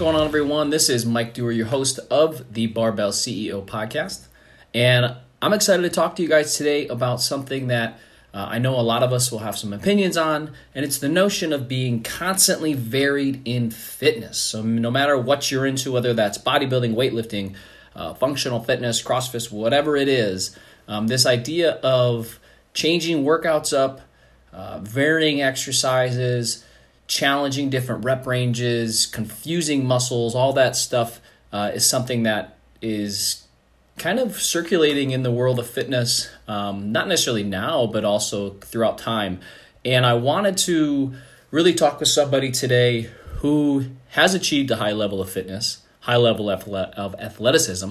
going on, everyone? This is Mike Dewar, your host of the Barbell CEO podcast. And I'm excited to talk to you guys today about something that uh, I know a lot of us will have some opinions on, and it's the notion of being constantly varied in fitness. So, no matter what you're into, whether that's bodybuilding, weightlifting, uh, functional fitness, CrossFit, whatever it is, um, this idea of changing workouts up, uh, varying exercises, challenging different rep ranges, confusing muscles, all that stuff uh, is something that is kind of circulating in the world of fitness, um, not necessarily now, but also throughout time. And I wanted to really talk with somebody today who has achieved a high level of fitness, high level of athleticism,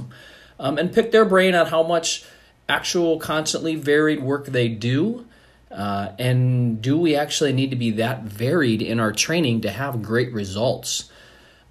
um, and pick their brain on how much actual constantly varied work they do uh, and do we actually need to be that varied in our training to have great results?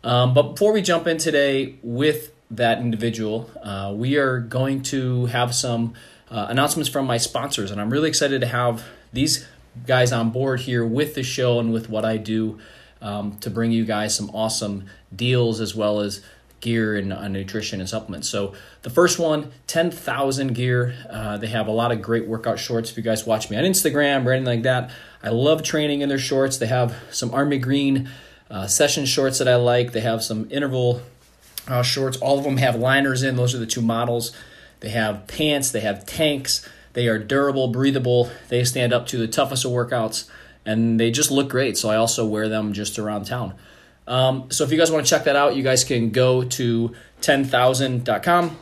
Um, but before we jump in today with that individual, uh, we are going to have some uh, announcements from my sponsors, and I'm really excited to have these guys on board here with the show and with what I do um, to bring you guys some awesome deals as well as gear and uh, nutrition and supplements. So the first one, 10,000 gear. Uh, they have a lot of great workout shorts. If you guys watch me on Instagram or anything like that, I love training in their shorts. They have some army green uh, session shorts that I like. They have some interval uh, shorts. All of them have liners in. Those are the two models. They have pants. They have tanks. They are durable, breathable. They stand up to the toughest of workouts, and they just look great. So I also wear them just around town. Um, so if you guys want to check that out, you guys can go to 10,000.com.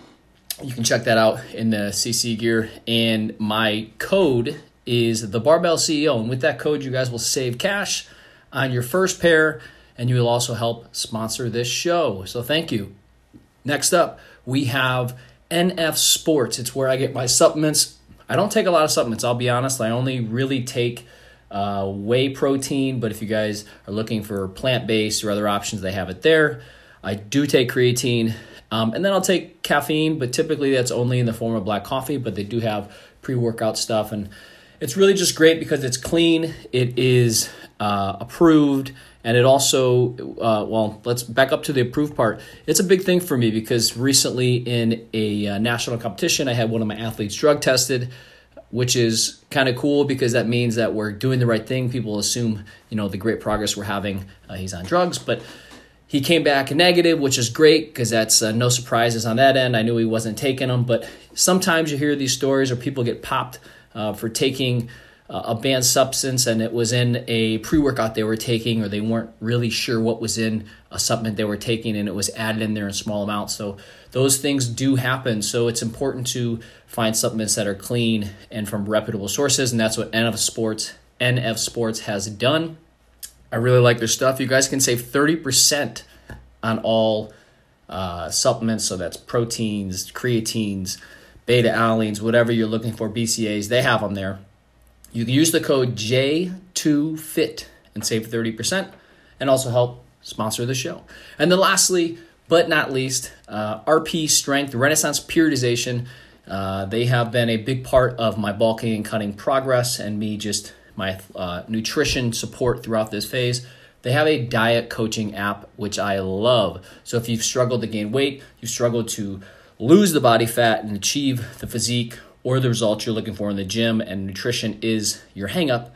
You can check that out in the CC gear. And my code is the Barbell CEO. And with that code, you guys will save cash on your first pair and you will also help sponsor this show. So thank you. Next up, we have NF Sports. It's where I get my supplements. I don't take a lot of supplements, I'll be honest. I only really take uh, whey protein, but if you guys are looking for plant based or other options, they have it there. I do take creatine, um, and then I'll take caffeine, but typically that's only in the form of black coffee. But they do have pre workout stuff, and it's really just great because it's clean, it is uh, approved, and it also, uh, well, let's back up to the approved part. It's a big thing for me because recently in a uh, national competition, I had one of my athletes drug tested which is kind of cool because that means that we're doing the right thing. People assume, you know, the great progress we're having. Uh, he's on drugs, but he came back negative, which is great because that's uh, no surprises on that end. I knew he wasn't taking them, but sometimes you hear these stories or people get popped uh, for taking a banned substance and it was in a pre workout they were taking, or they weren't really sure what was in a supplement they were taking and it was added in there in small amounts. So those things do happen. So it's important to find supplements that are clean and from reputable sources, and that's what NF Sports NF Sports has done. I really like their stuff. You guys can save 30% on all uh, supplements, so that's proteins, creatines, beta alanines, whatever you're looking for, BCAs, they have them there. You can use the code J2FIT and save 30% and also help sponsor the show. And then lastly, but not least, uh, RP Strength Renaissance Periodization. Uh, they have been a big part of my bulking and cutting progress and me just my uh, nutrition support throughout this phase. They have a diet coaching app, which I love. So if you've struggled to gain weight, you've struggled to lose the body fat and achieve the physique or the results you're looking for in the gym and nutrition is your hangup,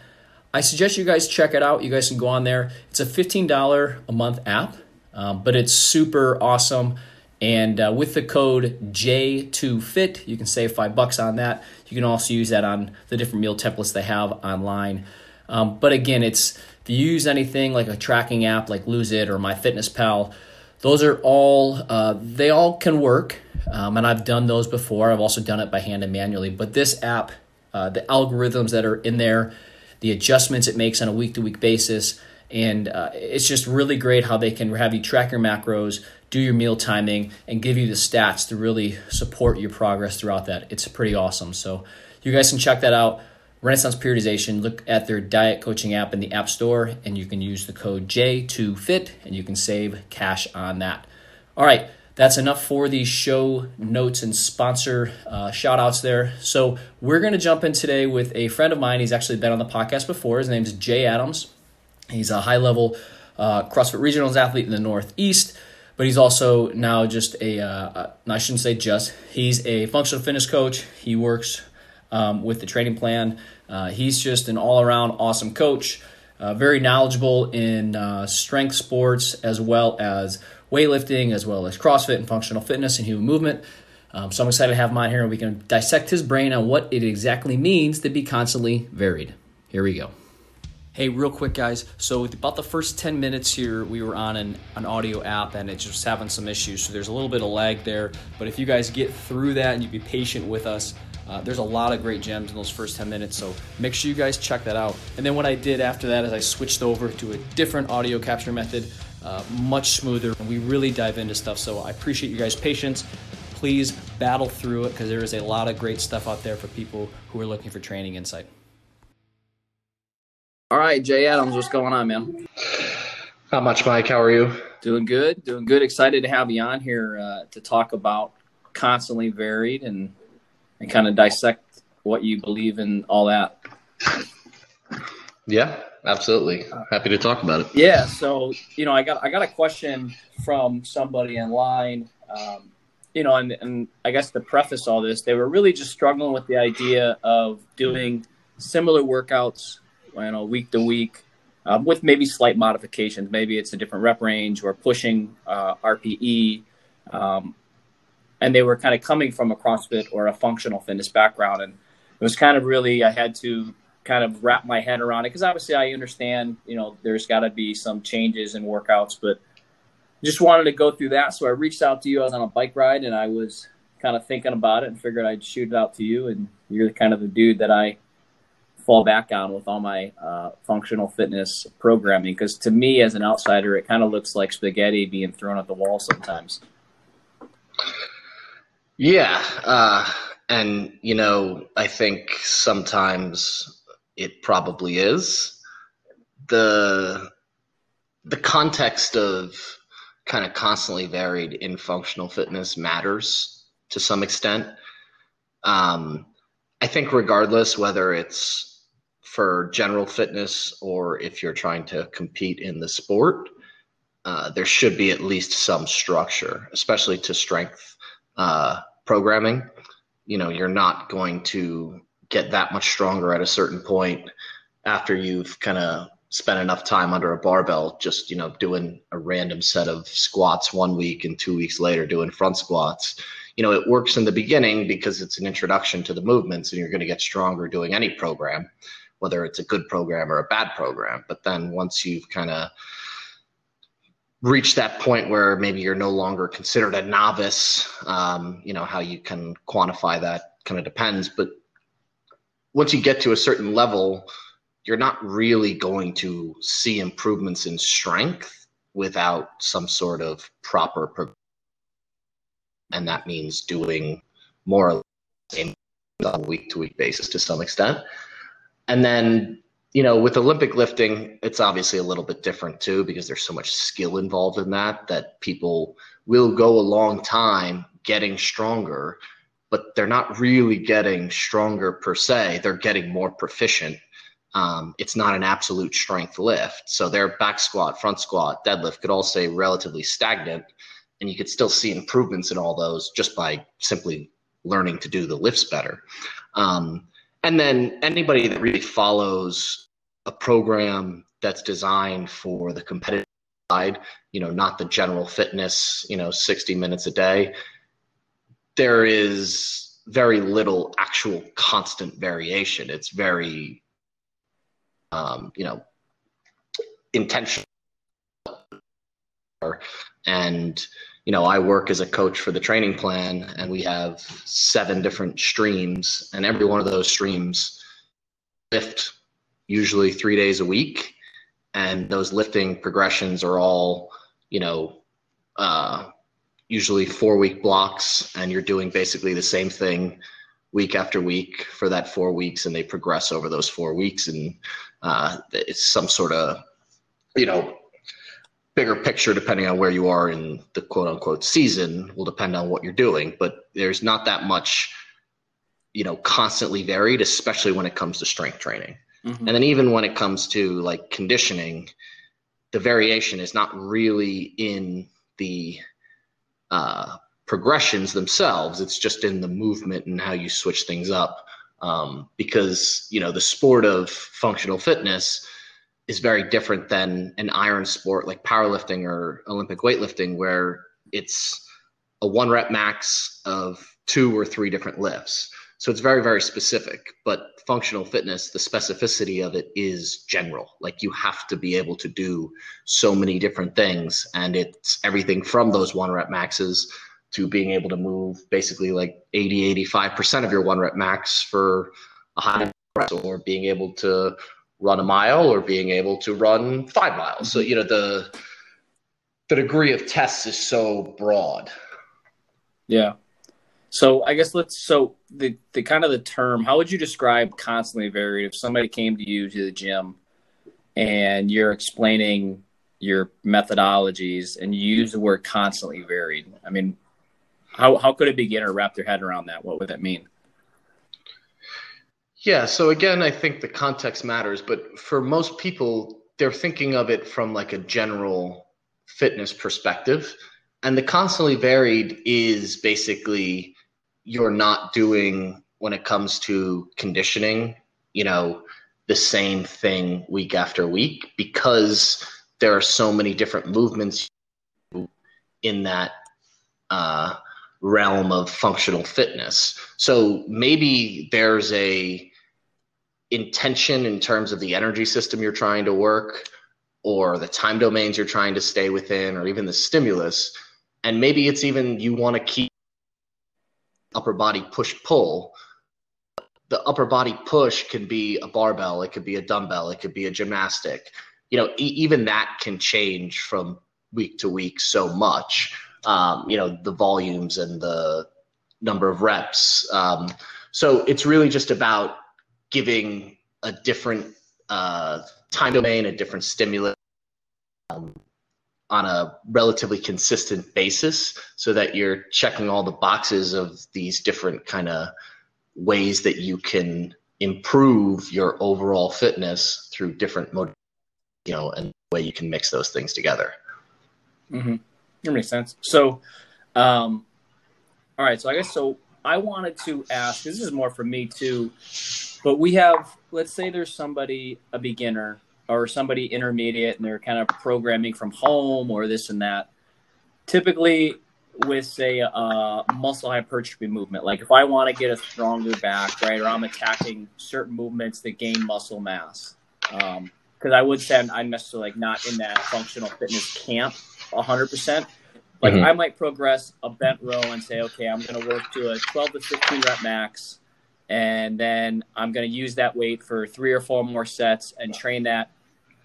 I suggest you guys check it out. You guys can go on there. It's a $15 a month app, um, but it's super awesome. And uh, with the code J2FIT, you can save five bucks on that. You can also use that on the different meal templates they have online. Um, but again, it's if you use anything like a tracking app like Lose It or MyFitnessPal, those are all uh, they all can work um, and i've done those before. I've also done it by hand and manually. But this app uh, the algorithms that are in there the adjustments it makes on a week to week basis and uh, it's just really great how they can have you track your macros do your meal timing and give you the stats to really support your progress throughout that. It's pretty awesome. So you guys can check that out Renaissance Periodization, look at their diet coaching app in the App Store, and you can use the code J2FIT and you can save cash on that. All right, that's enough for the show notes and sponsor uh, shout outs there. So, we're going to jump in today with a friend of mine. He's actually been on the podcast before. His name is Jay Adams. He's a high level uh, CrossFit Regionals athlete in the Northeast, but he's also now just a, uh, I shouldn't say just, he's a functional fitness coach. He works um, with the training plan. Uh, he's just an all around awesome coach, uh, very knowledgeable in uh, strength sports as well as weightlifting, as well as CrossFit and functional fitness and human movement. Um, so I'm excited to have him on here and we can dissect his brain on what it exactly means to be constantly varied. Here we go. Hey, real quick, guys. So, about the first 10 minutes here, we were on an, an audio app and it's just having some issues. So, there's a little bit of lag there. But if you guys get through that and you be patient with us, uh, there's a lot of great gems in those first 10 minutes. So, make sure you guys check that out. And then, what I did after that is I switched over to a different audio capture method, uh, much smoother. And we really dive into stuff. So, I appreciate you guys' patience. Please battle through it because there is a lot of great stuff out there for people who are looking for training insight. All right, Jay Adams, what's going on, man? Not much, Mike. How are you? Doing good, doing good. Excited to have you on here uh, to talk about constantly varied and and kind of dissect what you believe in all that. Yeah, absolutely. Happy to talk about it. Yeah. So you know, I got I got a question from somebody online. Um, you know, and, and I guess to preface all this, they were really just struggling with the idea of doing similar workouts you know, week to week, um, with maybe slight modifications. Maybe it's a different rep range or pushing uh, RPE. Um, and they were kind of coming from a CrossFit or a functional fitness background, and it was kind of really I had to kind of wrap my head around it because obviously I understand you know there's got to be some changes in workouts, but just wanted to go through that. So I reached out to you. I was on a bike ride and I was kind of thinking about it and figured I'd shoot it out to you. And you're kind of the dude that I fall back on with all my uh, functional fitness programming because to me as an outsider it kind of looks like spaghetti being thrown at the wall sometimes yeah uh, and you know i think sometimes it probably is. The the context of kind of constantly varied in functional fitness matters to some extent. Um, i think regardless whether it's for general fitness or if you're trying to compete in the sport, uh, there should be at least some structure, especially to strength uh, programming. You know, you're not going to get that much stronger at a certain point after you've kind of spent enough time under a barbell, just, you know, doing a random set of squats one week and two weeks later doing front squats. You know, it works in the beginning because it's an introduction to the movements and you're going to get stronger doing any program whether it's a good program or a bad program. But then once you've kind of reached that point where maybe you're no longer considered a novice, um, you know, how you can quantify that kind of depends. But once you get to a certain level, you're not really going to see improvements in strength without some sort of proper pro- and that means doing more on a week to week basis to some extent and then, you know, with Olympic lifting, it's obviously a little bit different too because there's so much skill involved in that that people will go a long time getting stronger, but they're not really getting stronger per se. They're getting more proficient. Um, it's not an absolute strength lift. So their back squat, front squat, deadlift could all stay relatively stagnant, and you could still see improvements in all those just by simply learning to do the lifts better. Um, and then anybody that really follows a program that's designed for the competitive side, you know, not the general fitness, you know, 60 minutes a day, there is very little actual constant variation. It's very, um, you know, intentional. And, you know, I work as a coach for the training plan, and we have seven different streams, and every one of those streams lift usually three days a week, and those lifting progressions are all, you know, uh, usually four week blocks, and you're doing basically the same thing week after week for that four weeks, and they progress over those four weeks, and uh, it's some sort of, you know, bigger picture, depending on where you are in the quote unquote season, will depend on what you're doing. But there's not that much, you know, constantly varied, especially when it comes to strength training. Mm-hmm. And then even when it comes to like conditioning, the variation is not really in the uh, progressions themselves. It's just in the movement and how you switch things up. Um, because you know the sport of functional fitness is very different than an iron sport like powerlifting or Olympic weightlifting, where it's a one rep max of two or three different lifts. So it's very, very specific. But functional fitness, the specificity of it is general. Like you have to be able to do so many different things. And it's everything from those one rep maxes to being able to move basically like 80, 85% of your one rep max for a high or being able to run a mile or being able to run five miles. So, you know, the, the degree of tests is so broad. Yeah. So I guess let's so the the kind of the term. How would you describe constantly varied? If somebody came to you to the gym and you're explaining your methodologies and you use the word constantly varied, I mean, how how could a beginner wrap their head around that? What would that mean? Yeah. So again, I think the context matters, but for most people, they're thinking of it from like a general fitness perspective. And the constantly varied is basically you're not doing when it comes to conditioning, you know, the same thing week after week because there are so many different movements in that uh, realm of functional fitness. So maybe there's a intention in terms of the energy system you're trying to work or the time domains you're trying to stay within or even the stimulus. And maybe it's even you want to keep upper body push pull. The upper body push can be a barbell it could be a dumbbell it could be a gymnastic. You know e- even that can change from week to week so much. Um, you know the volumes and the number of reps. Um, so it's really just about giving a different uh, time domain a different stimulus um, on a relatively consistent basis so that you're checking all the boxes of these different kind of ways that you can improve your overall fitness through different mode you know and the way you can mix those things together. Mm-hmm. that makes sense. So um all right. So i guess so i wanted to ask this is more for me too but we have let's say there's somebody a beginner or somebody intermediate and they're kind of programming from home or this and that. Typically, with say a muscle hypertrophy movement, like if I want to get a stronger back, right, or I'm attacking certain movements that gain muscle mass, because um, I would say I'm, I'm, necessarily like not in that functional fitness camp 100. Like mm-hmm. I might progress a bent row and say, okay, I'm going to work to a 12 to 15 rep max, and then I'm going to use that weight for three or four more sets and train that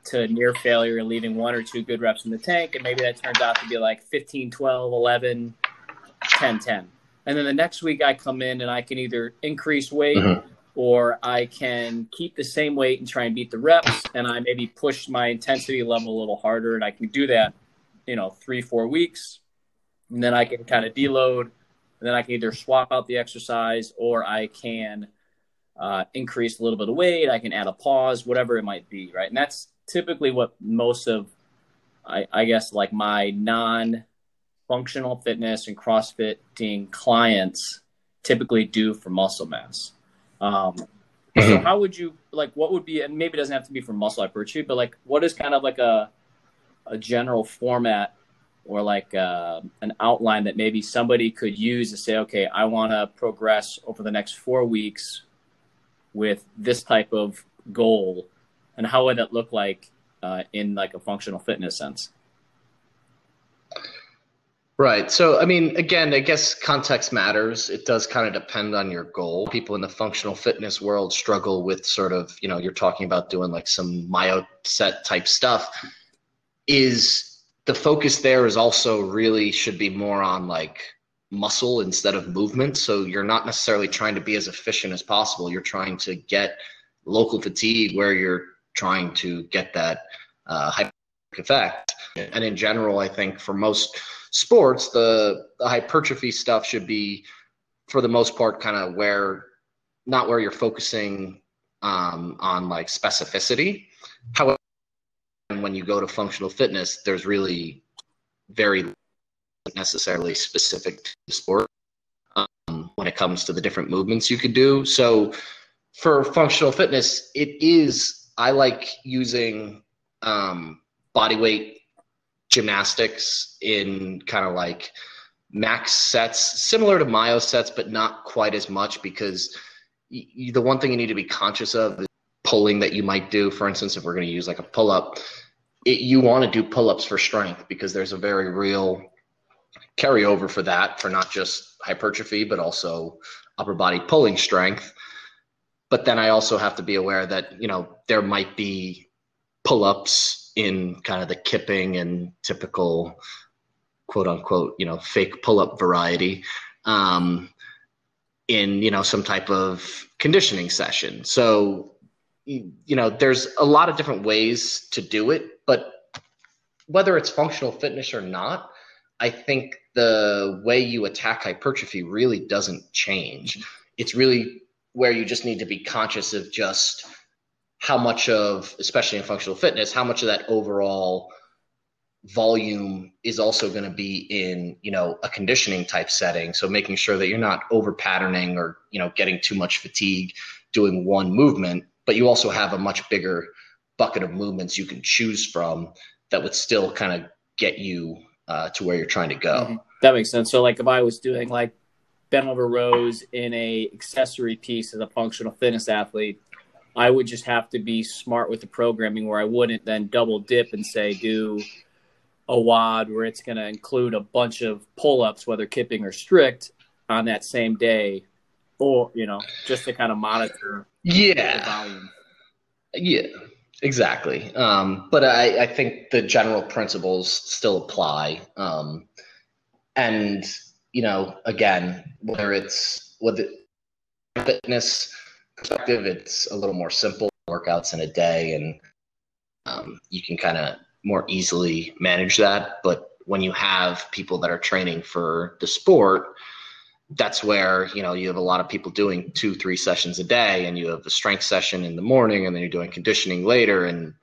to near failure and leaving one or two good reps in the tank. And maybe that turns out to be like 15, 12, 11, 10, 10. And then the next week I come in and I can either increase weight mm-hmm. or I can keep the same weight and try and beat the reps. And I maybe push my intensity level a little harder. And I can do that, you know, three, four weeks. And then I can kind of deload. And then I can either swap out the exercise or I can uh, increase a little bit of weight. I can add a pause, whatever it might be, right? And that's typically what most of I, I guess like my non functional fitness and CrossFitting clients typically do for muscle mass. Um, so mm-hmm. how would you like what would be and maybe it doesn't have to be for muscle hypertrophy, but like what is kind of like a a general format or like uh, an outline that maybe somebody could use to say, okay, I want to progress over the next four weeks with this type of goal and how would that look like uh, in like a functional fitness sense? Right. So, I mean, again, I guess context matters. It does kind of depend on your goal. People in the functional fitness world struggle with sort of, you know, you're talking about doing like some myo set type stuff. Is the focus there is also really should be more on like muscle instead of movement. So you're not necessarily trying to be as efficient as possible. You're trying to get local fatigue where you're trying to get that uh, effect. And in general, I think for most sports, the, the hypertrophy stuff should be, for the most part, kind of where not where you're focusing um, on like specificity. However, when you go to functional fitness, there's really very necessarily specific to the sport um, when it comes to the different movements you could do. So for functional fitness, it is, I like using um, body weight gymnastics in kind of like max sets, similar to myo sets, but not quite as much because the one thing you need to be conscious of is pulling that you might do. For instance, if we're going to use like a pull up, it, you want to do pull ups for strength because there's a very real carryover for that for not just hypertrophy, but also upper body pulling strength. But then I also have to be aware that, you know, there might be pull ups in kind of the kipping and typical quote unquote, you know, fake pull up variety um, in, you know, some type of conditioning session. So, you know, there's a lot of different ways to do it, but whether it's functional fitness or not, I think the way you attack hypertrophy really doesn't change. It's really where you just need to be conscious of just how much of, especially in functional fitness, how much of that overall volume is also going to be in you know a conditioning type setting so making sure that you're not over patterning or you know getting too much fatigue doing one movement but you also have a much bigger bucket of movements you can choose from that would still kind of get you uh, to where you're trying to go mm-hmm. that makes sense so like if i was doing like bent over rows in a accessory piece as a functional fitness athlete i would just have to be smart with the programming where i wouldn't then double dip and say do a WOD where it's going to include a bunch of pull ups, whether kipping or strict, on that same day, or you know, just to kind of monitor. Yeah. Yeah. Exactly. Um, but I, I, think the general principles still apply. Um, and you know, again, whether it's with the fitness perspective, it's a little more simple workouts in a day, and um, you can kind of more easily manage that. But when you have people that are training for the sport, that's where you know you have a lot of people doing two three sessions a day and you have a strength session in the morning and then you're doing conditioning later and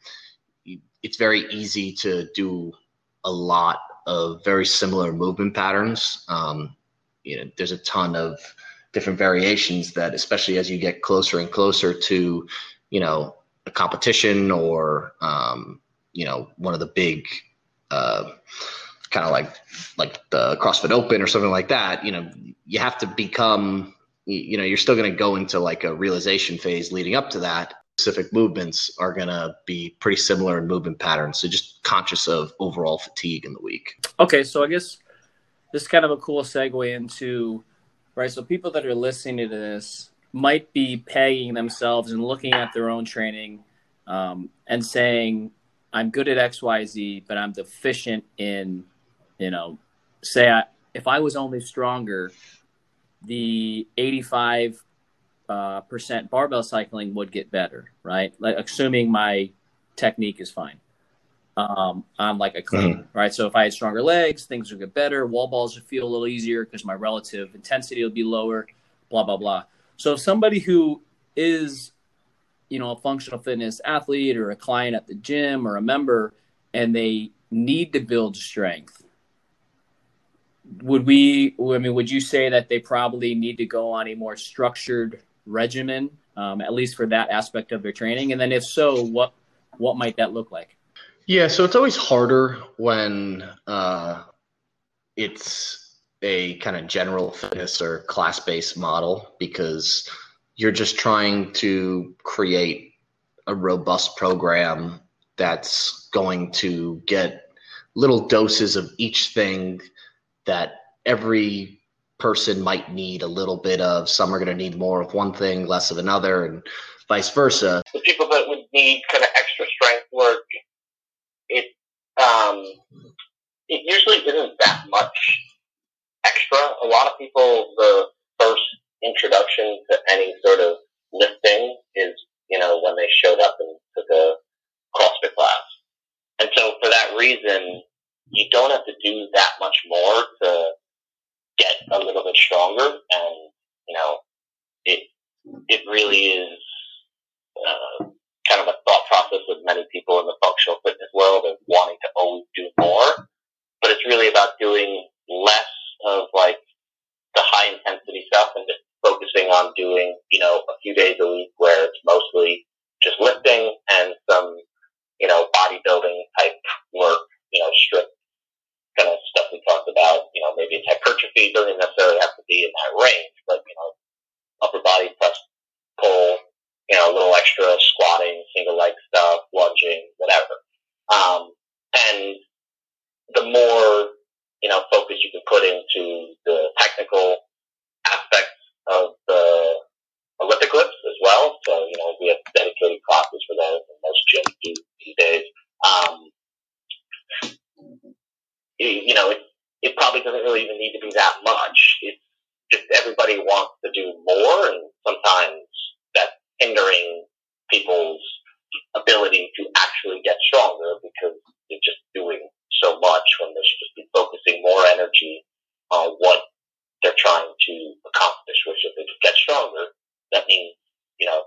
it's very easy to do a lot of very similar movement patterns. Um, you know there's a ton of different variations that especially as you get closer and closer to you know a competition or um, you know one of the big uh, kind of like like the CrossFit Open or something like that, you know, you have to become you know you're still going to go into like a realization phase leading up to that. Specific movements are going to be pretty similar in movement patterns. So just conscious of overall fatigue in the week. Okay, so I guess this is kind of a cool segue into right. So people that are listening to this might be pegging themselves and looking at their own training um, and saying, I'm good at X, Y, Z, but I'm deficient in, you know, say I, if I was only stronger, the 85 uh, percent barbell cycling would get better, right? Like assuming my technique is fine. Um, I'm like a clean, mm-hmm. right? So if I had stronger legs, things would get better. Wall balls would feel a little easier because my relative intensity would be lower. Blah blah blah. So if somebody who is you know a functional fitness athlete or a client at the gym or a member and they need to build strength would we i mean would you say that they probably need to go on a more structured regimen um, at least for that aspect of their training? And then if so what what might that look like? Yeah so it's always harder when uh, it's a kind of general fitness or class based model because you're just trying to create a robust program that's going to get little doses of each thing that every person might need a little bit of. Some are going to need more of one thing, less of another, and vice versa. The people that would need kind of extra strength work, it um, it usually isn't that much extra. A lot of people, the first introduction to any sort of lifting is, you know, when they showed up and took a CrossFit class. And so for that reason, you don't have to do that much more to get a little bit stronger. And, you know, it, it really is, uh, kind of a thought process with many people in the functional fitness world speed doesn't necessarily have to be in that range, but you know, upper body press, pull, you know, a little extra squatting, single leg stuff, lunging, whatever. Um, and the more you know focus you can put into the technical aspects of the Olympic lifts as well. So you know, we have dedicated classes for those, and most gyms do these days. Um, you know, it, it probably doesn't really even need to be that much. It's just everybody wants to do more, and sometimes that's hindering people's ability to actually get stronger because they're just doing so much when they should just be focusing more energy on what they're trying to accomplish, which if they get stronger, that means, you know,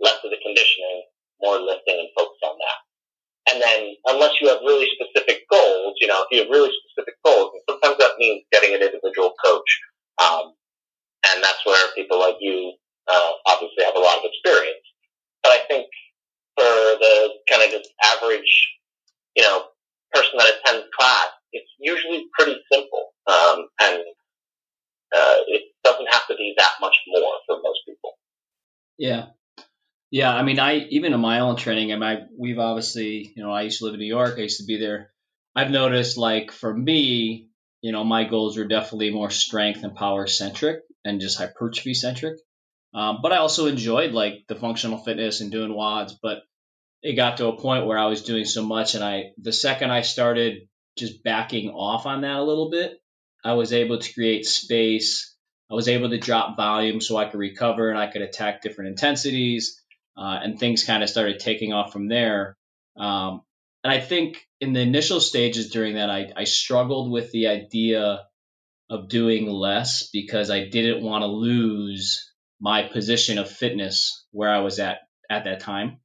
less of the conditioning, more lifting and focus on that. And then unless you have really specific goals, you know, if you have really specific goals, and sometimes that means getting an individual coach. Um, and that's where people like you uh, obviously have a lot of experience. But I think for the kind of just average, you know, person that attends class, it's usually pretty simple. Um, and uh, it doesn't have to be that much more for most people. Yeah. Yeah, I mean, I even in my own training, I mean, we've obviously, you know, I used to live in New York. I used to be there. I've noticed, like for me, you know, my goals are definitely more strength and power centric and just hypertrophy centric. Um, but I also enjoyed like the functional fitness and doing WODs. But it got to a point where I was doing so much, and I the second I started just backing off on that a little bit, I was able to create space. I was able to drop volume so I could recover and I could attack different intensities uh, and things kind of started taking off from there. Um, and I think in the initial stages during that, I, I struggled with the idea of doing less because I didn't want to lose my position of fitness where I was at at that time.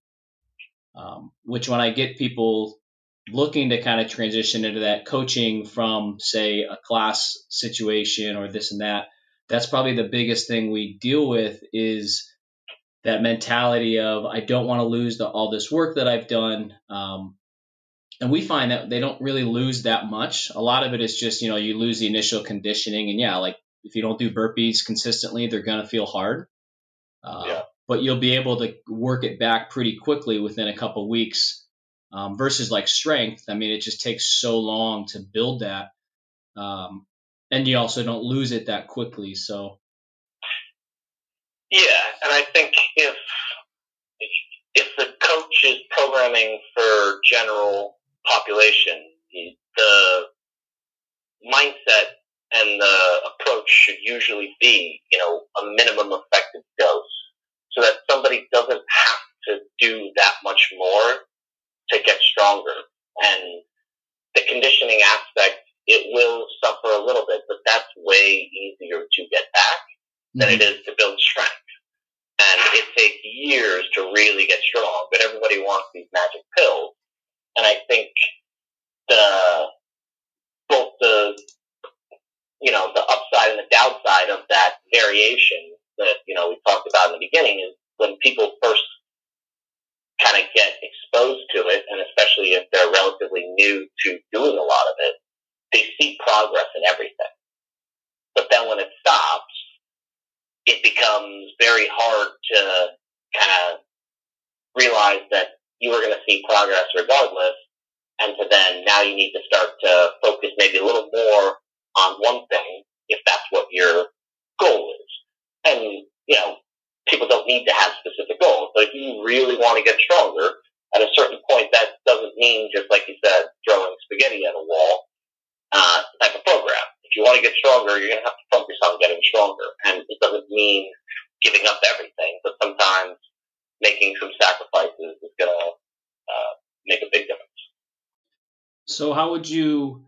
Um, which when I get people looking to kind of transition into that coaching from say a class situation or this and that, that's probably the biggest thing we deal with is that mentality of I don't want to lose the, all this work that I've done. Um, and we find that they don't really lose that much. A lot of it is just you know you lose the initial conditioning, and yeah, like if you don't do burpees consistently, they're gonna feel hard. Uh, yeah. But you'll be able to work it back pretty quickly within a couple weeks. Um, versus like strength, I mean, it just takes so long to build that, um, and you also don't lose it that quickly. So yeah, and I think if if the coach is programming for general population, the mindset and the approach should usually be, you know, a minimum effective dose, so that somebody doesn't have to do that much more to get stronger. And the conditioning aspect, it will suffer a little bit, but that's way easier to get back than it mm-hmm. is to build strength. And it takes years to really get strong, but everybody wants these magic pills. And I think the both the you know the upside and the downside of that variation that you know we talked about in the beginning is when people first kind of get exposed to it, and especially if they're relatively new to doing a lot of it, they see progress in everything. But then when it stops, it becomes very hard to kind of realize that you are going to see progress regardless, and to then now you need to start to focus maybe a little more on one thing if that's what your goal is. And, you know, people don't need to have specific goals, but if you really want to get stronger, at a certain point, that doesn't mean, just like you said, throwing spaghetti at a wall uh, type of program if you want to get stronger, you're going to have to focus on getting stronger. And it doesn't mean giving up everything, but sometimes making some sacrifices is going to uh, make a big difference. So, how would you,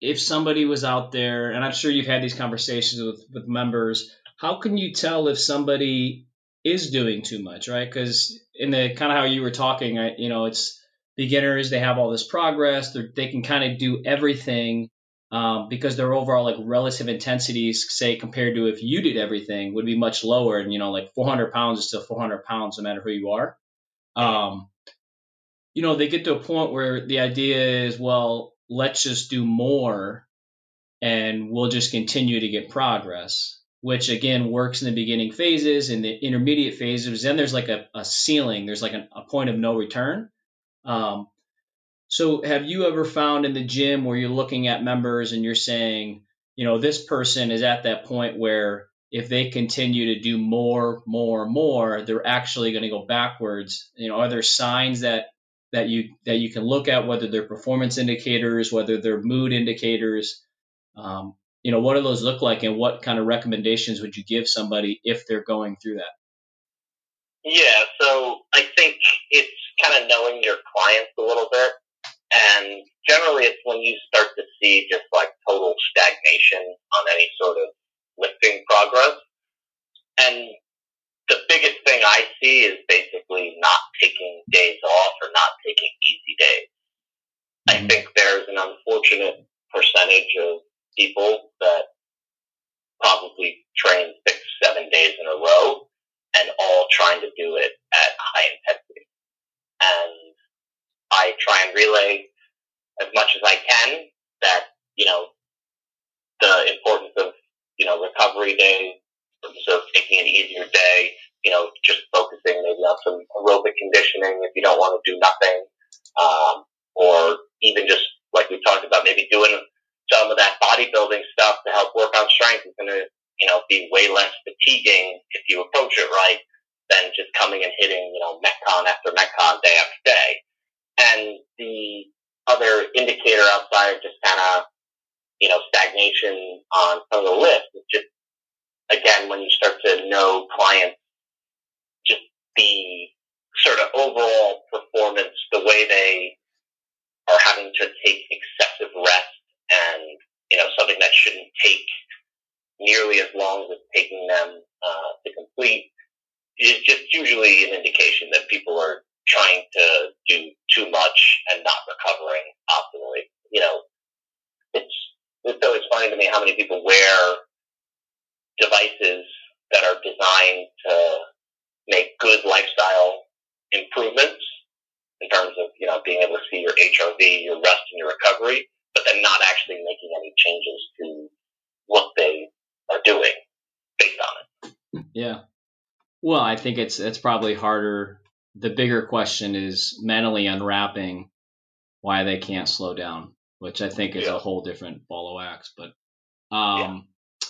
if somebody was out there, and I'm sure you've had these conversations with, with members, how can you tell if somebody is doing too much, right? Because in the kind of how you were talking, I, you know, it's beginners, they have all this progress, they can kind of do everything um, because their overall like relative intensities, say compared to if you did everything, would be much lower. And you know, like 400 pounds is still 400 pounds, no matter who you are. Um, you know, they get to a point where the idea is, well, let's just do more, and we'll just continue to get progress, which again works in the beginning phases, in the intermediate phases. Then there's like a, a ceiling, there's like an, a point of no return. Um, so, have you ever found in the gym where you're looking at members and you're saying, you know, this person is at that point where if they continue to do more, more, more, they're actually going to go backwards. You know, are there signs that that you that you can look at, whether they're performance indicators, whether they're mood indicators? Um, you know, what do those look like, and what kind of recommendations would you give somebody if they're going through that? Yeah, so I think it's kind of knowing your clients a little bit, and generally it's when you start to see just like total stagnation on any sort of lifting progress. And the biggest thing I see is basically not taking days off or not taking easy days. I mm-hmm. think there's an unfortunate percentage of people that probably train six, seven days in a row and all trying to do it at high intensity. And I try and relay as much as I can that, you know, the importance of you know, recovery day, so taking an easier day, you know, just focusing maybe on some aerobic conditioning if you don't want to do nothing, um, or even just like we talked about, maybe doing some of that bodybuilding stuff to help work on strength is going to, you know, be way less fatiguing if you approach it right than just coming and hitting, you know, Metcon after Metcon day after day. And the other indicator outside of just kind of you know, stagnation on some of the lifts. It's just, again, when you start to know clients, just the sort of overall performance, the way they are having to take excessive rest and, you know, something that shouldn't take nearly as long as taking them uh, to complete is just usually an indication that people are trying to do too much and not recovering optimally. You know, it's it's always funny to me how many people wear devices that are designed to make good lifestyle improvements in terms of, you know, being able to see your HRV, your rest and your recovery, but then not actually making any changes to what they are doing based on it. Yeah. Well, I think it's it's probably harder. The bigger question is mentally unwrapping why they can't slow down which I think is yeah. a whole different ball of wax. But um, yeah.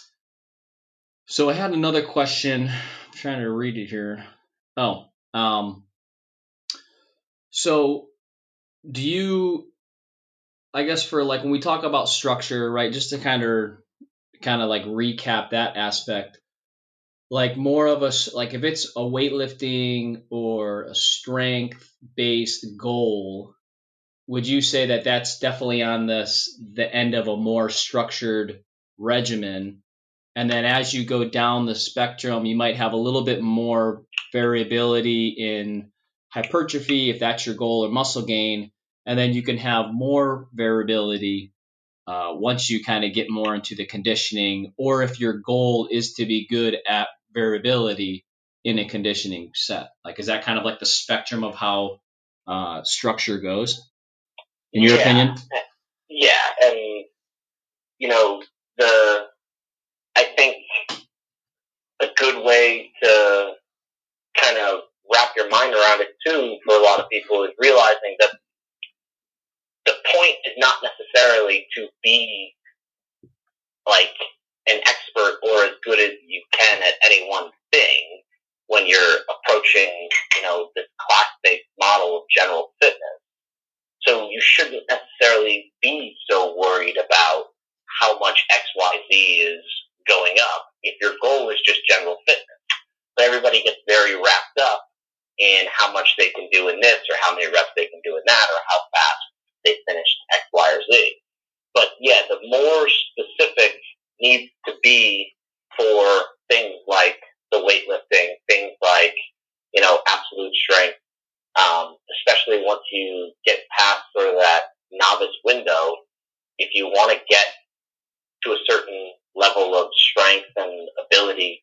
so I had another question. I'm trying to read it here. Oh, um, so do you? I guess for like when we talk about structure, right? Just to kind of kind of like recap that aspect like more of a like if it's a weightlifting or a strength based goal would you say that that's definitely on this the end of a more structured regimen? And then as you go down the spectrum you might have a little bit more variability in hypertrophy if that's your goal or muscle gain and then you can have more variability uh, once you kind of get more into the conditioning or if your goal is to be good at variability in a conditioning set like is that kind of like the spectrum of how uh, structure goes in your yeah. opinion? Yeah, and you know the I think a good way to kind of wrap your mind around it too for a lot of people is realizing that the point is not necessarily to be like an expert or as good as you can at any one thing when you're approaching, you know, this class-based model of general fitness. So you shouldn't necessarily be so worried about how much XYZ is going up if your goal is just general fitness. But everybody gets very wrapped up in how much they can do in this or how many reps they can do in that or how fast they finish X, Y, or Z. But yeah, the more specific needs to be for things like the weightlifting, things like, you know, absolute strength, um, especially once you get past sort of that novice window. If you want to get to a certain level of strength and ability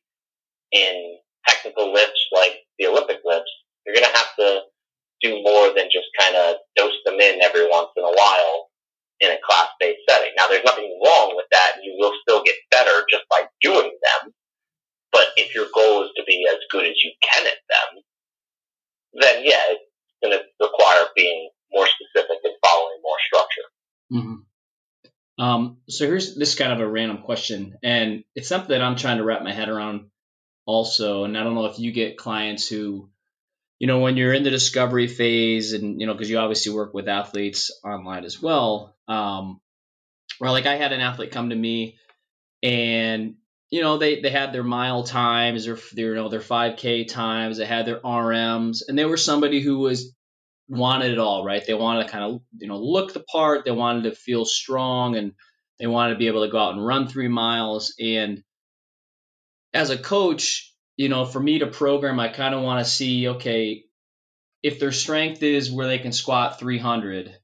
in technical lifts like the Olympic lifts, you're going to have to do more than just kind of dose them in every once in a while in a class-based setting. Now, there's nothing wrong with that. You will still get better just by doing them. But if your goal is to be as good as you can at them, then yeah, it's going to require being more specific and following more structure. Mm-hmm. Um, so here's this kind of a random question, and it's something that I'm trying to wrap my head around also. And I don't know if you get clients who, you know, when you're in the discovery phase, and you know, because you obviously work with athletes online as well. Um, like I had an athlete come to me, and you know they they had their mile times or their you know their 5k times they had their rms and they were somebody who was wanted it all right? They wanted to kind of you know look the part they wanted to feel strong and they wanted to be able to go out and run three miles and as a coach you know for me to program i kind of want to see okay if their strength is where they can squat 300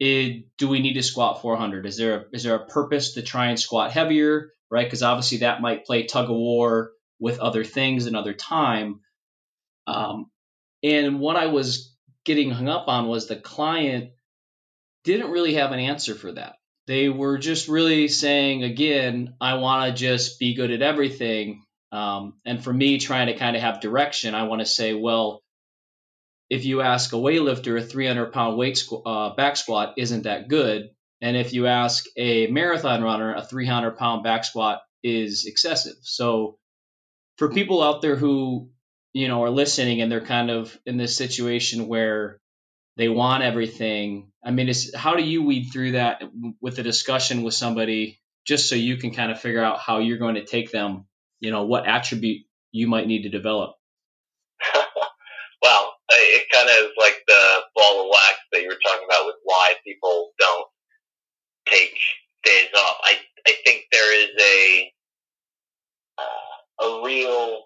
it, do we need to squat 400 is there a, is there a purpose to try and squat heavier right? Because obviously that might play tug of war with other things another time. Um, and what I was getting hung up on was the client didn't really have an answer for that. They were just really saying, again, I want to just be good at everything. Um, and for me, trying to kind of have direction, I want to say, well, if you ask a weightlifter, a 300 pound weight squ- uh, back squat isn't that good. And if you ask a marathon runner, a 300 pound back squat is excessive. So for people out there who, you know, are listening and they're kind of in this situation where they want everything, I mean, it's how do you weed through that with a discussion with somebody just so you can kind of figure out how you're going to take them, you know, what attribute you might need to develop? Kind of like the ball of wax that you were talking about with why people don't take days off. I I think there is a uh, a real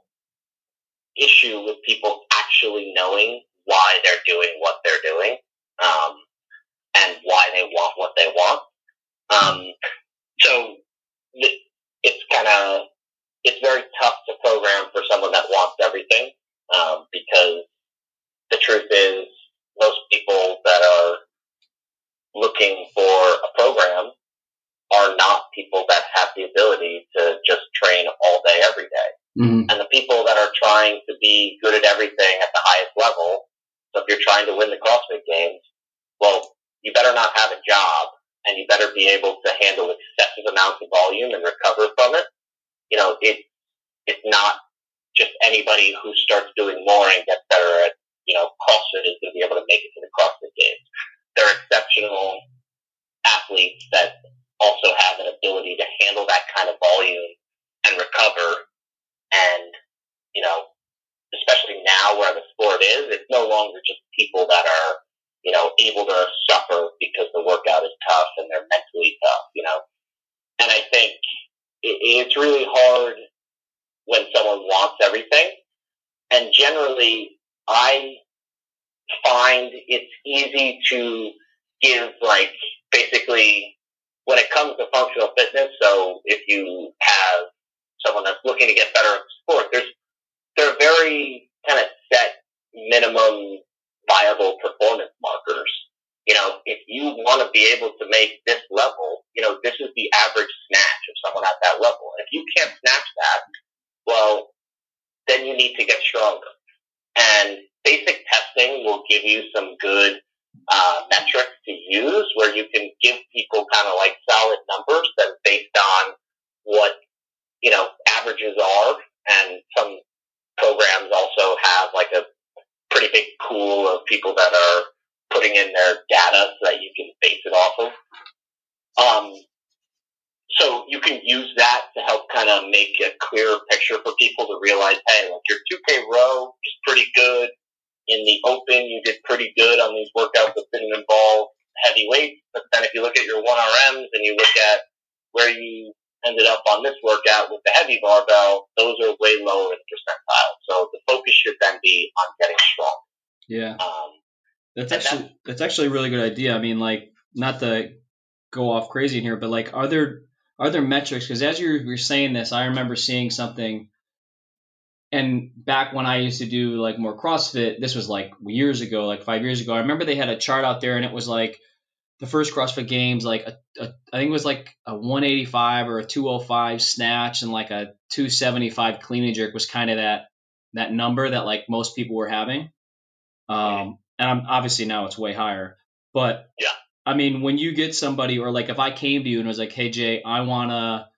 issue with people actually knowing why they're doing what they're doing um, and why they want what they want. Um, so it's kind of it's very tough to program for someone that wants everything um, because the truth is most people that are looking for a program are not people that have the ability to just train all day every day. Mm-hmm. And the people that are trying to be good at everything at the highest level, so if you're trying to win the CrossFit Games, well, you better not have a job and you better be able to handle excessive amounts of volume and recover from it. You know, it, it's not just anybody who starts doing more and gets better at, you know, CrossFit is going to be able to make it to the CrossFit Games they're exceptional athletes that also have an ability to handle that kind of volume and recover. And, you know, especially now where the sport is, it's no longer just people that are, you know, able to suffer because the workout is tough and they're mentally tough, you know. And I think it's really hard when someone wants everything. And generally, I find it's easy to give like basically when it comes to functional fitness. So if you have someone that's looking to get better at sport, there's there are very kind of set minimum viable performance markers. You know, if you want to be able to make this level, you know, this is the average snatch of someone at that level. And if you can't snatch that, well, then you need to get stronger. And basic will give you some good uh, metrics to use where you can give people kind of like solid numbers that are based on what, you know, averages are. And some programs also have like a pretty big pool of people that are putting in their data so that you can base it off of. Um, so you can use that to help kind of make a clearer picture for people to realize, hey, like your 2K row is pretty good in the open, you did pretty good on these workouts that didn't involve heavy weights. But then if you look at your 1RMs and you look at where you ended up on this workout with the heavy barbell, those are way lower in percentile. So the focus should then be on getting strong. Yeah. Um, that's actually that's actually a really good idea. I mean, like, not to go off crazy in here, but like, are there are there metrics? Because as you're, you're saying this, I remember seeing something and back when I used to do like more CrossFit, this was like years ago, like five years ago. I remember they had a chart out there, and it was like the first CrossFit Games, like a, a, I think it was like a 185 or a 205 snatch and like a 275 clean and jerk was kind of that that number that like most people were having. Um, and I'm obviously now it's way higher, but yeah, I mean when you get somebody or like if I came to you and was like, hey Jay, I wanna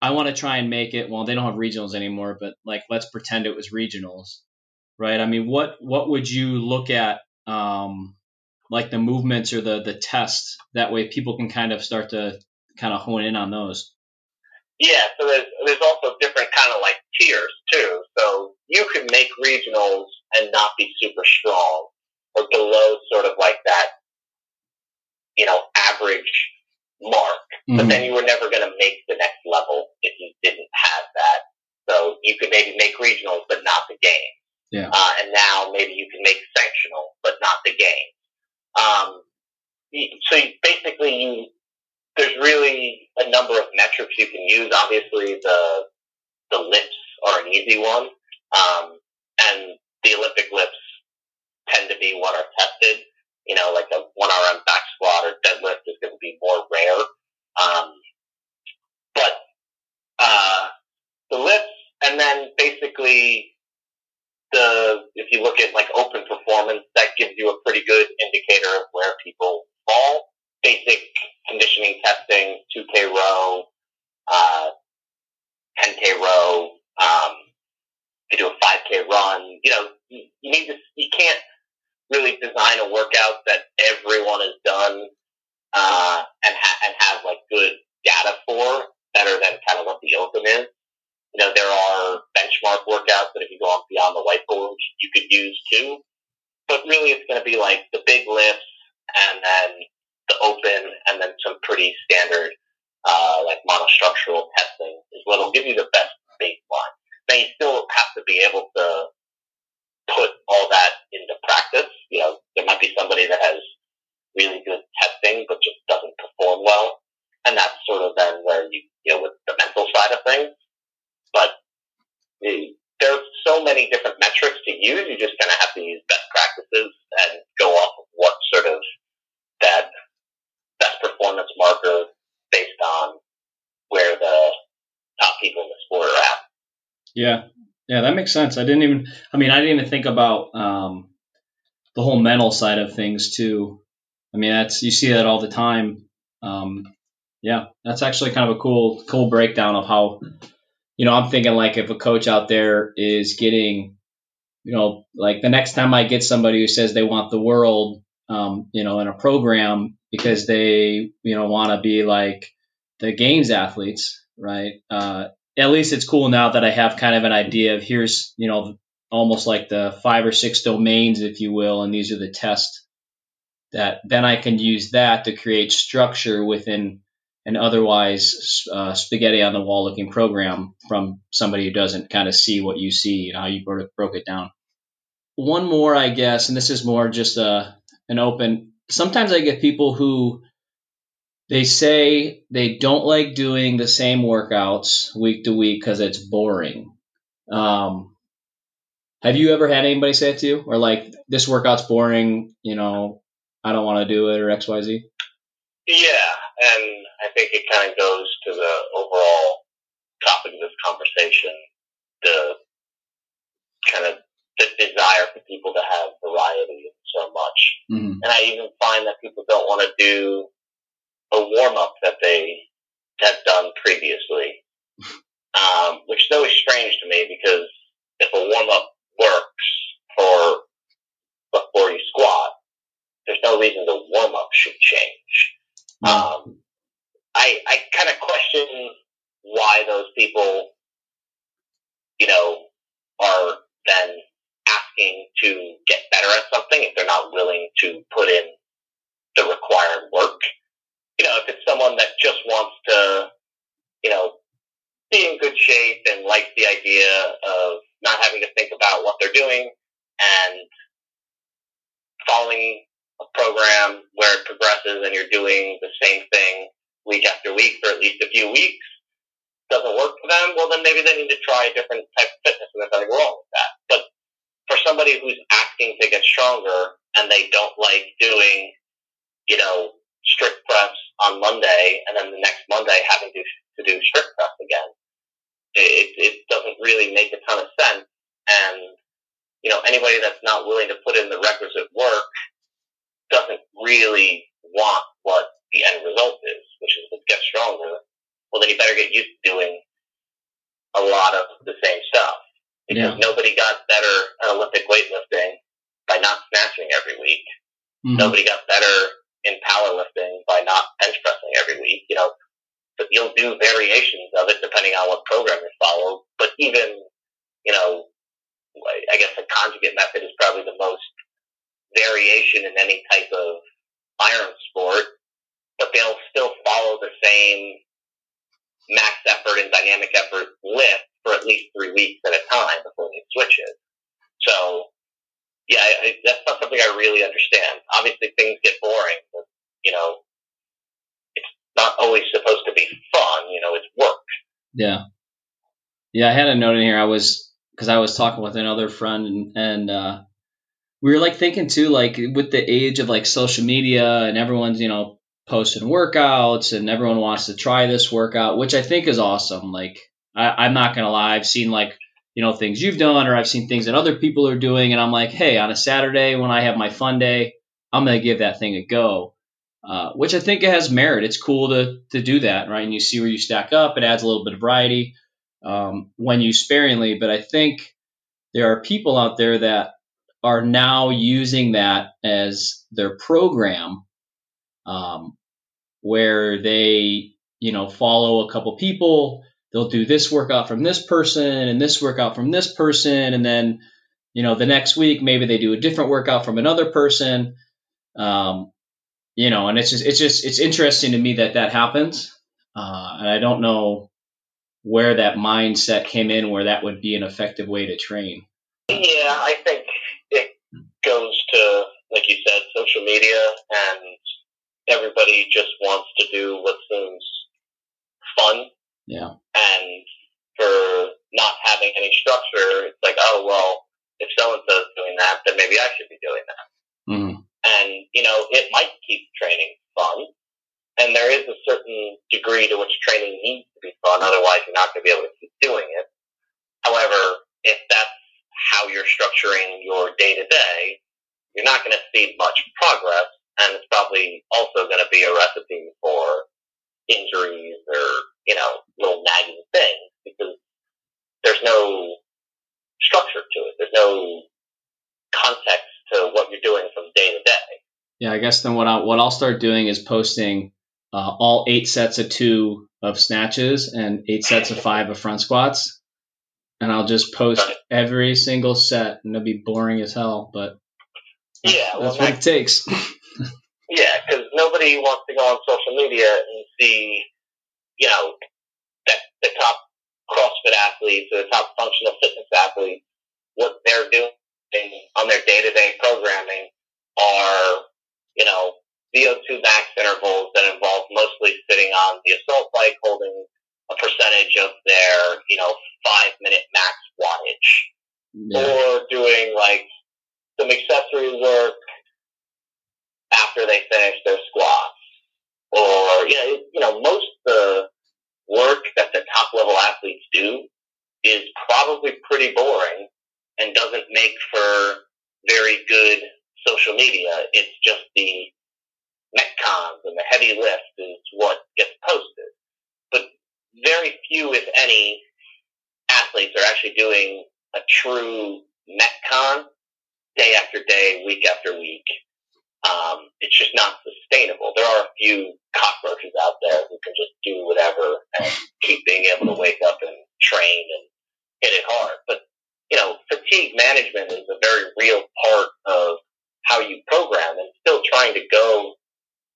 I want to try and make it. Well, they don't have regionals anymore, but like let's pretend it was regionals, right? I mean, what what would you look at? Um, like the movements or the the tests. That way, people can kind of start to kind of hone in on those. Yeah, so there's there's also different kind of like tiers too. So you can make regionals and not be super strong or below sort of like that, you know, average mark. Mm-hmm. But then you were never going to make the next level if you didn't have that. So you could maybe make regionals but not the game. Yeah. Uh, and now maybe you can make sanctional but not the game. Um, so you, basically, you, there's really a number of metrics you can use. Obviously, the the lifts are an easy one, um, and the Olympic lifts tend to be what are tested. You know, like a one RM back squat or deadlift is going to be more rare. Um, but uh, the lifts, and then basically the if you look at like open performance, that gives you a pretty good indicator of where people fall. Basic conditioning testing, 2K row, uh, 10K row, um, you do a 5K run. You know, you, you need to, you can't really design a workout that everyone has done uh, and ha- and have like good data for better than kind of what the open is. You know, there are benchmark workouts that if you go on Beyond the Whiteboard, you could use too. But really, it's going to be like the big lifts and then the open and then some pretty standard, uh, like monostructural testing is what will give you the best baseline. Now, you still have to be able to put all that into practice. You know, there might be somebody that has really good testing but just doesn't perform well. And that's sort of then where you deal with the mental side of things. But the, there's so many different metrics to use. You just kind of have to use best practices and go off of what sort of that best performance marker based on where the top people in the sport are at. Yeah, yeah, that makes sense. I didn't even. I mean, I didn't even think about um, the whole mental side of things too. I mean, that's you see that all the time. Um, yeah, that's actually kind of a cool, cool breakdown of how you know, I'm thinking like if a coach out there is getting, you know, like the next time I get somebody who says they want the world, um, you know, in a program because they, you know, want to be like the games athletes, right? Uh, at least it's cool now that I have kind of an idea of here's, you know, almost like the five or six domains, if you will, and these are the tests that then I can use that to create structure within an otherwise uh, spaghetti on the wall looking program from somebody who doesn't kind of see what you see and how you broke it down. One more, I guess, and this is more just a, uh, an open. Sometimes I get people who they say they don't like doing the same workouts week to week because it's boring. Um, have you ever had anybody say it to you, or like this workout's boring? You know, I don't want to do it, or X, Y, Z. Yeah, and I think it kind of goes to the overall topic of this conversation, the kind of the desire for people to have variety so much. Mm-hmm. And I even find that people don't want to do a warm up that they have done previously, um, which is always strange to me because if a warm up works for before you squat, there's no reason the warm up should change. Mm-hmm. Um, I, I kind of question why those people, you know, are then asking to get better at something if they're not willing to put in the required work. You know, if it's someone that just wants to, you know, be in good shape and likes the idea of not having to think about what they're doing and following a program where it progresses and you're doing the same thing week after week for at least a few weeks doesn't work for them, well then maybe they need to try a different type of fitness and there's nothing wrong with that. But for somebody who's asking to get stronger and they don't like doing, you know, strict press on Monday and then the next Monday having to, to do strict press again. It, it doesn't really make a ton of sense. And, you know, anybody that's not willing to put in the requisite work doesn't really want what the end result is, which is to get stronger. Well, then you better get used to doing a lot of the same stuff because yeah. nobody got better at Olympic weightlifting by not snatching every week. Mm-hmm. Nobody got better in powerlifting by not bench pressing every week. You know, but you'll do variations of it depending on what program you follow. But even, you know, I guess a conjugate method is probably the most variation in any type of iron sport, but they'll still follow the same max effort and dynamic effort lift for at least three weeks at a time before they switch it. So, yeah, I, that's not something I really understand. Obviously, things get boring, but, you know, not always supposed to be fun. You know, it's work. Yeah. Yeah, I had a note in here. I was, because I was talking with another friend and, and uh, we were like thinking too, like with the age of like social media and everyone's, you know, posting workouts and everyone wants to try this workout, which I think is awesome. Like, I, I'm not gonna lie, I've seen like you know things you've done or I've seen things that other people are doing, and I'm like, hey, on a Saturday when I have my fun day, I'm gonna give that thing a go. Uh, which I think it has merit. It's cool to to do that, right? And you see where you stack up. It adds a little bit of variety um, when you sparingly. But I think there are people out there that are now using that as their program, um, where they you know follow a couple people they'll do this workout from this person and this workout from this person and then you know the next week maybe they do a different workout from another person um, you know and it's just it's just it's interesting to me that that happens uh, and i don't know where that mindset came in where that would be an effective way to train yeah i think it goes to like you said social media and everybody just wants to do what seems fun yeah. And for not having any structure, it's like, oh, well, if so and so's doing that, then maybe I should be doing that. Mm-hmm. And, you know, it might keep training fun. And there is a certain degree to which training needs to be fun, otherwise you're not going to be able to keep doing it. However, if that's how you're structuring your day to day, you're not going to see much progress, and it's probably also going to be a recipe for injuries or you know, little nagging things because there's no structure to it. There's no context to what you're doing from day to day. Yeah, I guess then what I what I'll start doing is posting uh, all eight sets of two of snatches and eight sets of five of front squats, and I'll just post every single set, and it'll be boring as hell, but yeah, well, that's what it takes. yeah, because nobody wants to go on social media and see you know, that the top CrossFit athletes or the top functional fitness athletes, what they're doing on their day-to-day programming are, you know, VO2 max intervals that involve mostly sitting on the assault bike holding a percentage of their, you know, five minute max wattage. Yeah. Or doing like some accessory work after they finish their squats or you know, you know, most of the work that the top level athletes do is probably pretty boring and doesn't make for very good social media. It's just the metcons and the heavy lift is what gets posted. But very few, if any, athletes are actually doing a true metcon day after day, week after week um, it's just not sustainable. There are a few cockroaches out there who can just do whatever and keep being able to wake up and train and hit it hard. But, you know, fatigue management is a very real part of how you program and still trying to go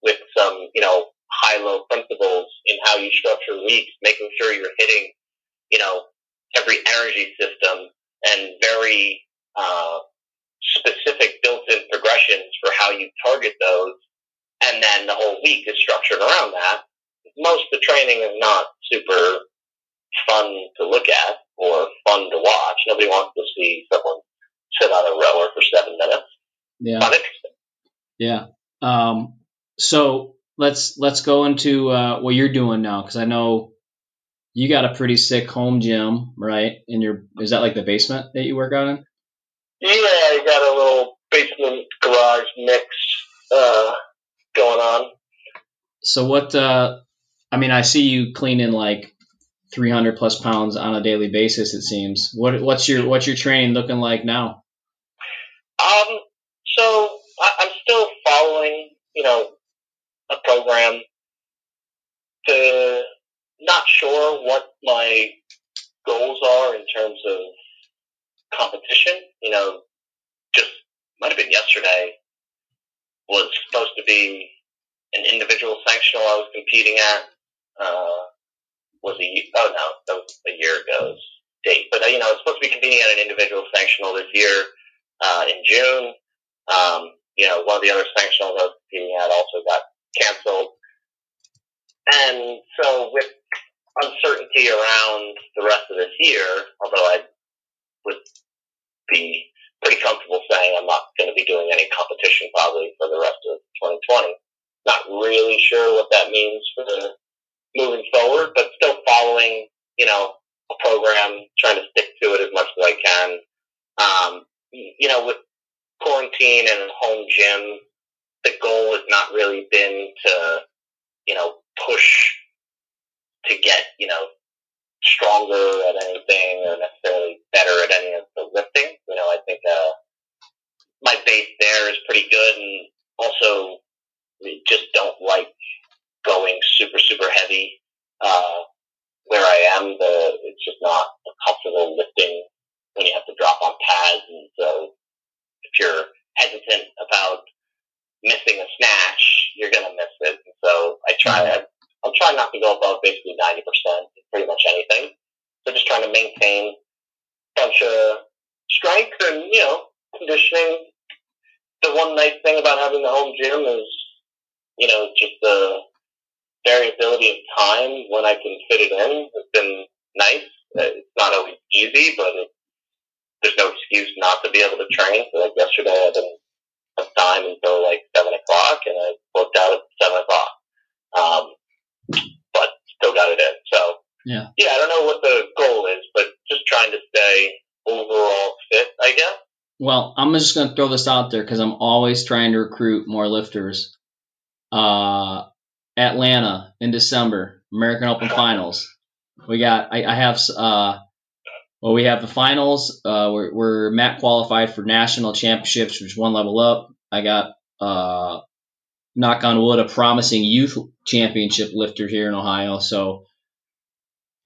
with some, you know, high-low principles in how you structure weeks, making sure you're hitting, you know, every energy system and very, uh, specific built-in progressions for how you target those, and then the whole week is structured around that. Most of the training is not super fun to look at or fun to watch. Nobody wants to see someone sit on a rower for seven minutes. Yeah. Not interesting. Yeah. Um, so let's let's go into uh, what you're doing now because I know you got a pretty sick home gym, right? In your is that like the basement that you work out in? Yeah, I got a little basement garage mix uh, going on. So what? Uh, I mean, I see you cleaning like 300 plus pounds on a daily basis. It seems. What what's your what's your training looking like now? Um, so I'm still following, you know, a program. To not sure what my goals are in terms of competition. You know, just might have been yesterday was supposed to be an individual sanctional I was competing at. Uh, was a oh no, that was a year ago's date. But uh, you know, I was supposed to be competing at an individual sanctional this year uh, in June. Um, you know, one of the other sanctionals I was competing at also got canceled. And so with uncertainty around the rest of this year, although I would be pretty comfortable saying I'm not going to be doing any competition probably for the rest of 2020. Not really sure what that means for the moving forward, but still following, you know, a program, trying to stick to it as much as I can. Um, you know, with quarantine and home gym, the goal has not really been to, you know, push to get, you know, stronger at anything or necessarily better at any of the lifting. You know, I think uh, my base there is pretty good, and also just don't like going super super heavy. Uh, where I am, the it's just not a comfortable lifting when you have to drop on pads, and so if you're hesitant about missing a snatch, you're gonna miss it. And so I try. I, I'm trying not to go above basically 90% in pretty much anything. So just trying to maintain a bunch of strength and, you know, conditioning. The one nice thing about having the home gym is, you know, just the variability of time when I can fit it in has been nice. Uh, It's not always easy, but it, there's no excuse not to be able to train. So like yesterday I didn't have time until like 7 o'clock and I worked out at 7 o'clock. Um, but still got it in. So Yeah. yeah, I don't know what the goal is, but just trying to stay overall fit, I guess. Well, I'm just going to throw this out there because I'm always trying to recruit more lifters. Uh, Atlanta in December, American Open Finals. We got, I, I have, uh, well, we have the finals. Uh, we're, we're Matt qualified for national championships, which is one level up. I got, uh, knock on wood, a promising youth championship lifter here in Ohio. So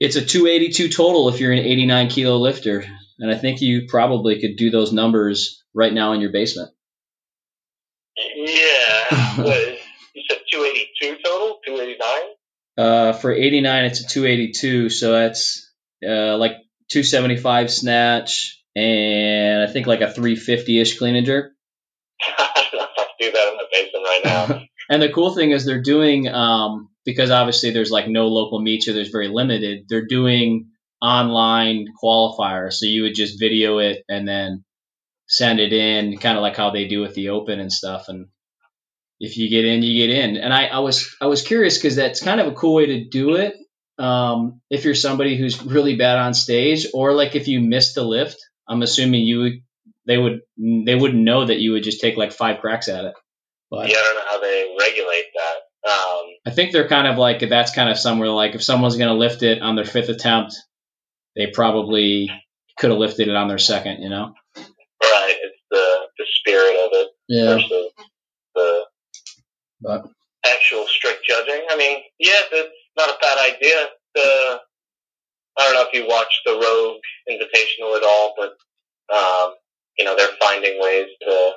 it's a 282 total if you're an 89 kilo lifter. And I think you probably could do those numbers right now in your basement. Yeah. What, you said 282 total? 289? Uh, for 89, it's a 282. So that's uh, like 275 snatch and I think like a 350 ish clean and jerk. I don't know if I can do that in the basement right now. and the cool thing is they're doing um, because obviously there's like no local meets or there's very limited. They're doing online qualifiers, so you would just video it and then send it in, kind of like how they do with the Open and stuff. And if you get in, you get in. And I, I was I was curious because that's kind of a cool way to do it. Um, if you're somebody who's really bad on stage, or like if you missed the lift, I'm assuming you would they would they wouldn't know that you would just take like five cracks at it. But yeah, I don't know how they regulate that. Um, I think they're kind of like that's kind of somewhere like if someone's going to lift it on their fifth attempt, they probably could have lifted it on their second. You know? right. It's the, the spirit of it versus the But actual strict judging. I mean, yeah, that's not a bad idea. The I don't know if you watch the Rogue Invitational at all, but um, you know they're finding ways to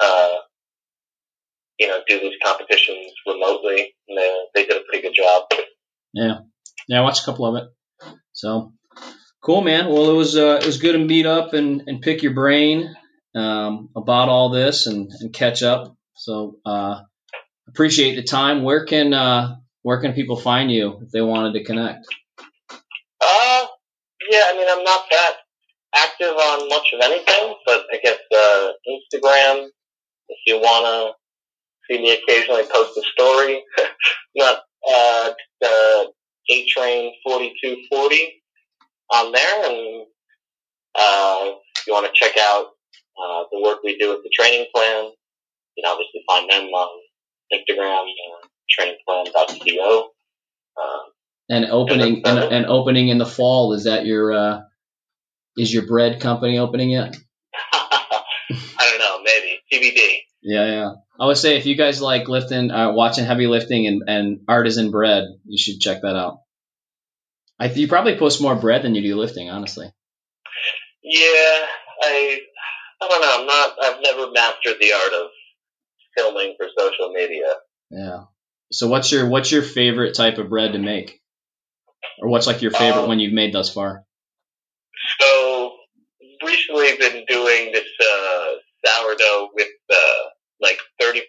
uh, you know do these competitions remotely, and they they did a pretty good job. yeah, I watched a couple of it. So cool, man. Well, it was uh, it was good to meet up and, and pick your brain um, about all this and, and catch up. So uh, appreciate the time. Where can uh, where can people find you if they wanted to connect? Uh, yeah, I mean, I'm not that active on much of anything, but I guess uh, Instagram, if you want to see me occasionally post a story. Not uh, the A Train 4240 on there, and uh, if you want to check out uh, the work we do with the training plan, you can obviously find them on Instagram, trainingplan.co. Uh, And opening and, and opening in the fall is that your uh, is your bread company opening yet? I don't know, maybe TBD. Yeah, yeah. I would say if you guys like lifting, uh, watching heavy lifting and, and artisan bread, you should check that out. I you probably post more bread than you do lifting, honestly. Yeah, I I don't know. I'm not. I've never mastered the art of filming for social media. Yeah. So what's your what's your favorite type of bread to make, or what's like your favorite Um, one you've made thus far? So recently, I've been doing this uh, sourdough with uh, like 30%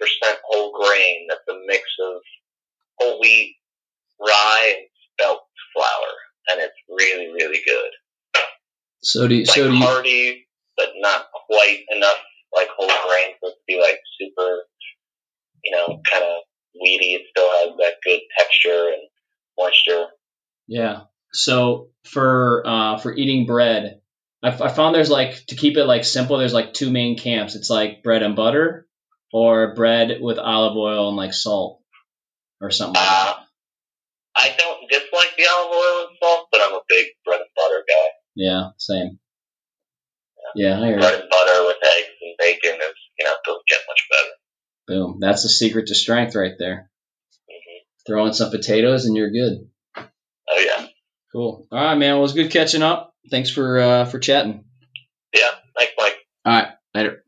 whole grain. That's a mix of whole wheat, rye, and spelt flour, and it's really, really good. So do you, It's so like do you, hearty, but not quite enough like whole grain for it to be like super, you know, kind of weedy. It still has that good texture and moisture. yeah. So for uh, for eating bread, I, I found there's like to keep it like simple. There's like two main camps. It's like bread and butter, or bread with olive oil and like salt, or something. Like Uh, that. I don't dislike the olive oil and salt, but I'm a big bread and butter guy. Yeah, same. Yeah, I hear bread it. and butter with eggs and bacon is, you know, doesn't get much better. Boom. That's the secret to strength right there. hmm Throw in some potatoes and you're good. Oh yeah, Cool. All right, man. Well, it was good catching up. Thanks for uh, for chatting. yeah. Thanks, Mike. All right. Later.